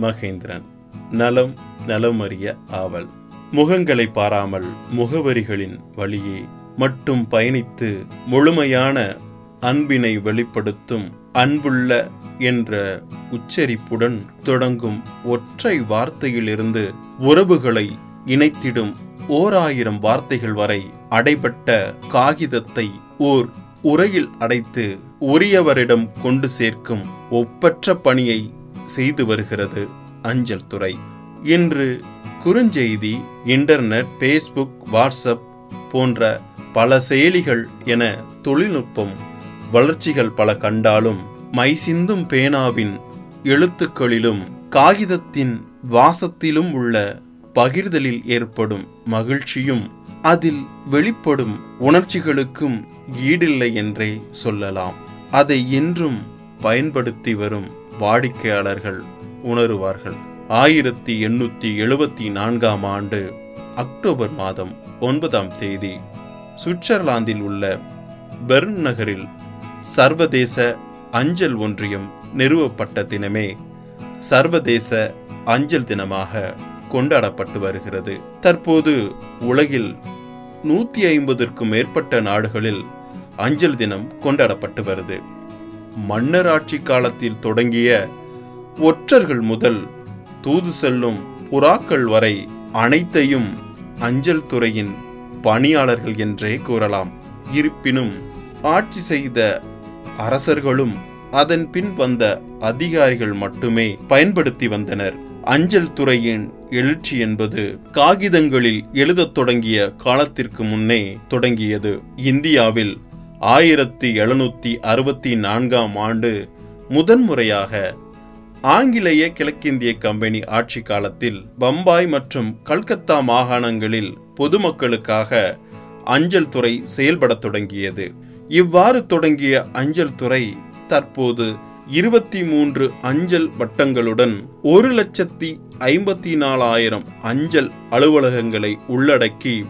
மகேந்திரன். நலம் நலம் அறிய ஆவல். முகங்களை பாராமல் முகவரிகளின் வழியே மட்டும் பயணித்து முழுமையான அன்பினை வெளிப்படுத்தும் அன்புள்ள என்ற உச்சரிப்புடன் தொடங்கும் ஒற்றை வார்த்தையிலிருந்து உறவுகளை இணைத்திடும் ஓர் ஆயிரம் வார்த்தைகள் வரை அடைபட்ட காகிதத்தை ஓர் உரையில் அடைத்து உரியவரிடம் கொண்டு சேர்க்கும் ஒப்பற்ற பணியை செய்து வருகிறது அஞ்சல் துறை. இன்று குறுஞ்செய்தி இன்டர்நெட் ஃபேஸ்புக் வாட்ஸ்அப் போன்ற பல செயலிகள் என தொழில்நுட்பம் வளர்ச்சிகள் பல கண்டாலும் மை சிந்தும் பேனாவின் எழுத்துக்களிலும் காகிதத்தின் வாசத்திலும் உள்ள பகிர்தலில் ஏற்படும் மகிழ்ச்சியும் அதில் வெளிப்படும் உணர்ச்சிகளுக்கும் ஈடில்லை என்றே சொல்லலாம். அதை என்றும் பயன்படுத்தி வரும் வாடிக்கையாளர்கள் உணருவார்கள். ஆயிரத்தி எண்ணூத்தி எழுபத்தி நான்காம் ஆண்டு அக்டோபர் மாதம் ஒன்பதாம் தேதி சுவிட்சர்லாந்தில் உள்ள பெர்ன் நகரில் சர்வதேச அஞ்சல் ஒன்றியம் நிறுவப்பட்ட தினமே சர்வதேச அஞ்சல் தினமாக கொண்டாடப்பட்டு வருகிறது. தற்போது உலகில் நூத்தி ஐம்பதற்கும் மேற்பட்ட நாடுகளில் அஞ்சல் தினம் கொண்டாடப்பட்டு வருது. மன்னர் ஆட்சி காலத்தில் தொடங்கிய ஒற்றர்கள் முதல் தூது செல்லும் புறாக்கள் வரை அனைத்தையும் அஞ்சல் துறையின் பணியாளர்கள் என்றே கூறலாம். இருப்பினும் ஆட்சி செய்த அரசர்களும் அதன் பின் வந்த அதிகாரிகள் மட்டுமே பயன்படுத்தி வந்தனர். அஞ்சல் துறையின் எழுச்சி என்பது காகிதங்களில் எழுதத் தொடங்கிய காலத்திற்கு முன்னே தொடங்கியது. இந்தியாவில் ஆயிரத்தி எழுநூத்தி அறுபத்தி நான்காம் ஆண்டு முதன்முறையாக ஆங்கிலேய கிழக்கிந்திய கம்பெனி ஆட்சி காலத்தில் பம்பாய் மற்றும் கல்கத்தா மாகாணங்களில் பொதுமக்களுக்காக அஞ்சல் துறை செயல்படத் தொடங்கியது. இவ்வாறு தொடங்கிய அஞ்சல் துறை தற்போது இருபத்தி மூன்று அஞ்சல் வட்டங்களுடன் ஒரு லட்சத்தி ஐம்பத்தி நாலாயிரம் அஞ்சல் அலுவலகங்களை உள்ளடக்கி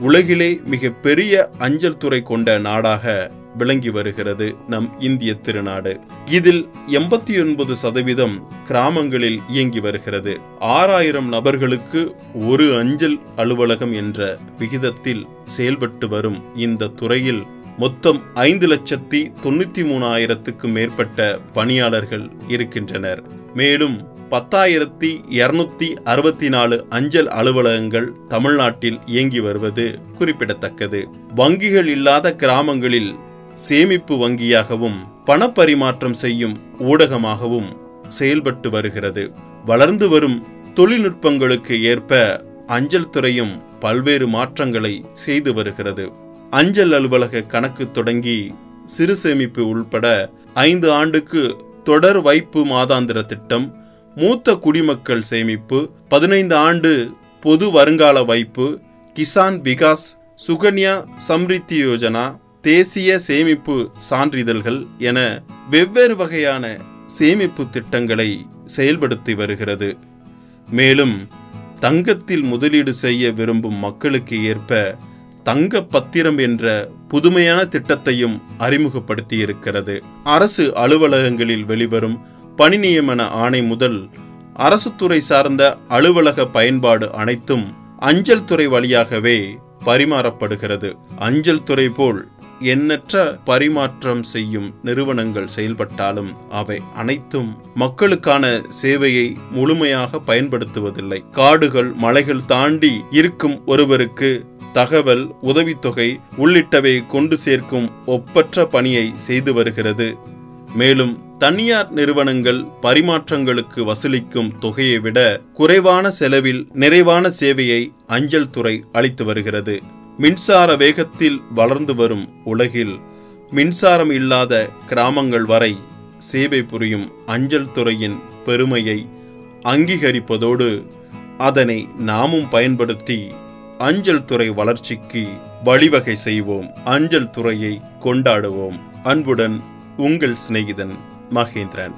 உலகிலே மிக பெரிய அஞ்சல் துறை கொண்ட நாடாக விளங்கி வருகிறது நம் இந்திய திருநாடு. இதில் எண்பத்தி ஒன்பது சதவீதம் கிராமங்களில் இயங்கி வருகிறது. ஆறாயிரம் நபர்களுக்கு ஒரு அஞ்சல் அலுவலகம் என்ற விகிதத்தில் செயல்பட்டு வரும் இந்த துறையில் மொத்தம் ஐந்து லட்சத்தி தொண்ணூத்தி மூணாயிரத்துக்கும் மேற்பட்ட பணியாளர்கள் இருக்கின்றனர். மேலும் பத்தாயிரத்தி இருநூத்தி அறுபத்தி நாலு அஞ்சல் அலுவலகங்கள் தமிழ்நாட்டில் இயங்கி வருவது குறிப்பிடத்தக்கது. வங்கிகள் இல்லாத கிராமங்களில் சேமிப்பு வங்கியாகவும் பணப்பரிமாற்றம் செய்யும் ஊடகமாகவும் செயல்பட்டு வருகிறது. வளர்ந்து வரும் தொழில்நுட்பங்களுக்கு ஏற்ப அஞ்சல் துறையும் பல்வேறு மாற்றங்களை செய்து வருகிறது. அஞ்சல் அலுவலக கணக்கு தொடங்கி சிறு சேமிப்பு உள்பட ஐந்து ஆண்டுக்கு தொடர் வைப்பு மாதாந்திர திட்டம் மூத்த குடிமக்கள் சேமிப்பு பதினைந்து ஆண்டு பொது வருங்கால வைப்பு கிசான் விகாஸ் சுகன்யா சம்ரித்தி யோஜனா தேசிய சேமிப்பு சான்றிதழ்கள் என வெவ்வேறு வகையான சேமிப்பு திட்டங்களை செயல்படுத்தி வருகிறது. மேலும் தங்கத்தில் முதலீடு செய்ய விரும்பும் மக்களுக்கு ஏற்ப தங்க பத்திரம் என்ற புதுமையான திட்டத்தையும் அறிமுகப்படுத்தி இருக்கிறது அரசு அலுவலகங்களில் வெளிவரும் பணி நியமன ஆணை முதல் அரசு துறை சார்ந்த அலுவலக பயன்பாடு அனைத்தும் அஞ்சல் துறை வழியாகவே பரிமாறப்படுகிறது. அஞ்சல் துறை போல் எண்ணற்ற பரிமாற்றம் செய்யும் நிறுவனங்கள் செயல்பட்டாலும் அவை அனைத்தும் மக்களுக்கான சேவையை முழுமையாக பயன்படுத்துவதில்லை. காடுகள் மலைகள் தாண்டி இருக்கும் ஒருவருக்கு தகவல் உதவித்தொகை உள்ளிட்டவை கொண்டு சேர்க்கும் ஒப்பற்ற பணியை செய்து வருகிறது. மேலும் தனியார் நிறுவனங்கள் பரிமாற்றங்களுக்கு வசூலிக்கும் தொகையை விட குறைவான செலவில் நிறைவான சேவையை அஞ்சல் துறை அளித்து வருகிறது. மின்சார வேகத்தில் வளர்ந்து வரும் உலகில் மின்சாரம் இல்லாத கிராமங்கள் வரை சேவை புரியும் அஞ்சல் துறையின் பெருமையை அங்கீகரிப்பதோடு அதனை நாமும் பயன்படுத்தி அஞ்சல் துறை வளர்ச்சிக்கு வழிவகை செய்வோம். அஞ்சல் துறையை கொண்டாடுவோம். அன்புடன் உங்கள் சிநேகிதன் மகேந்திரன்.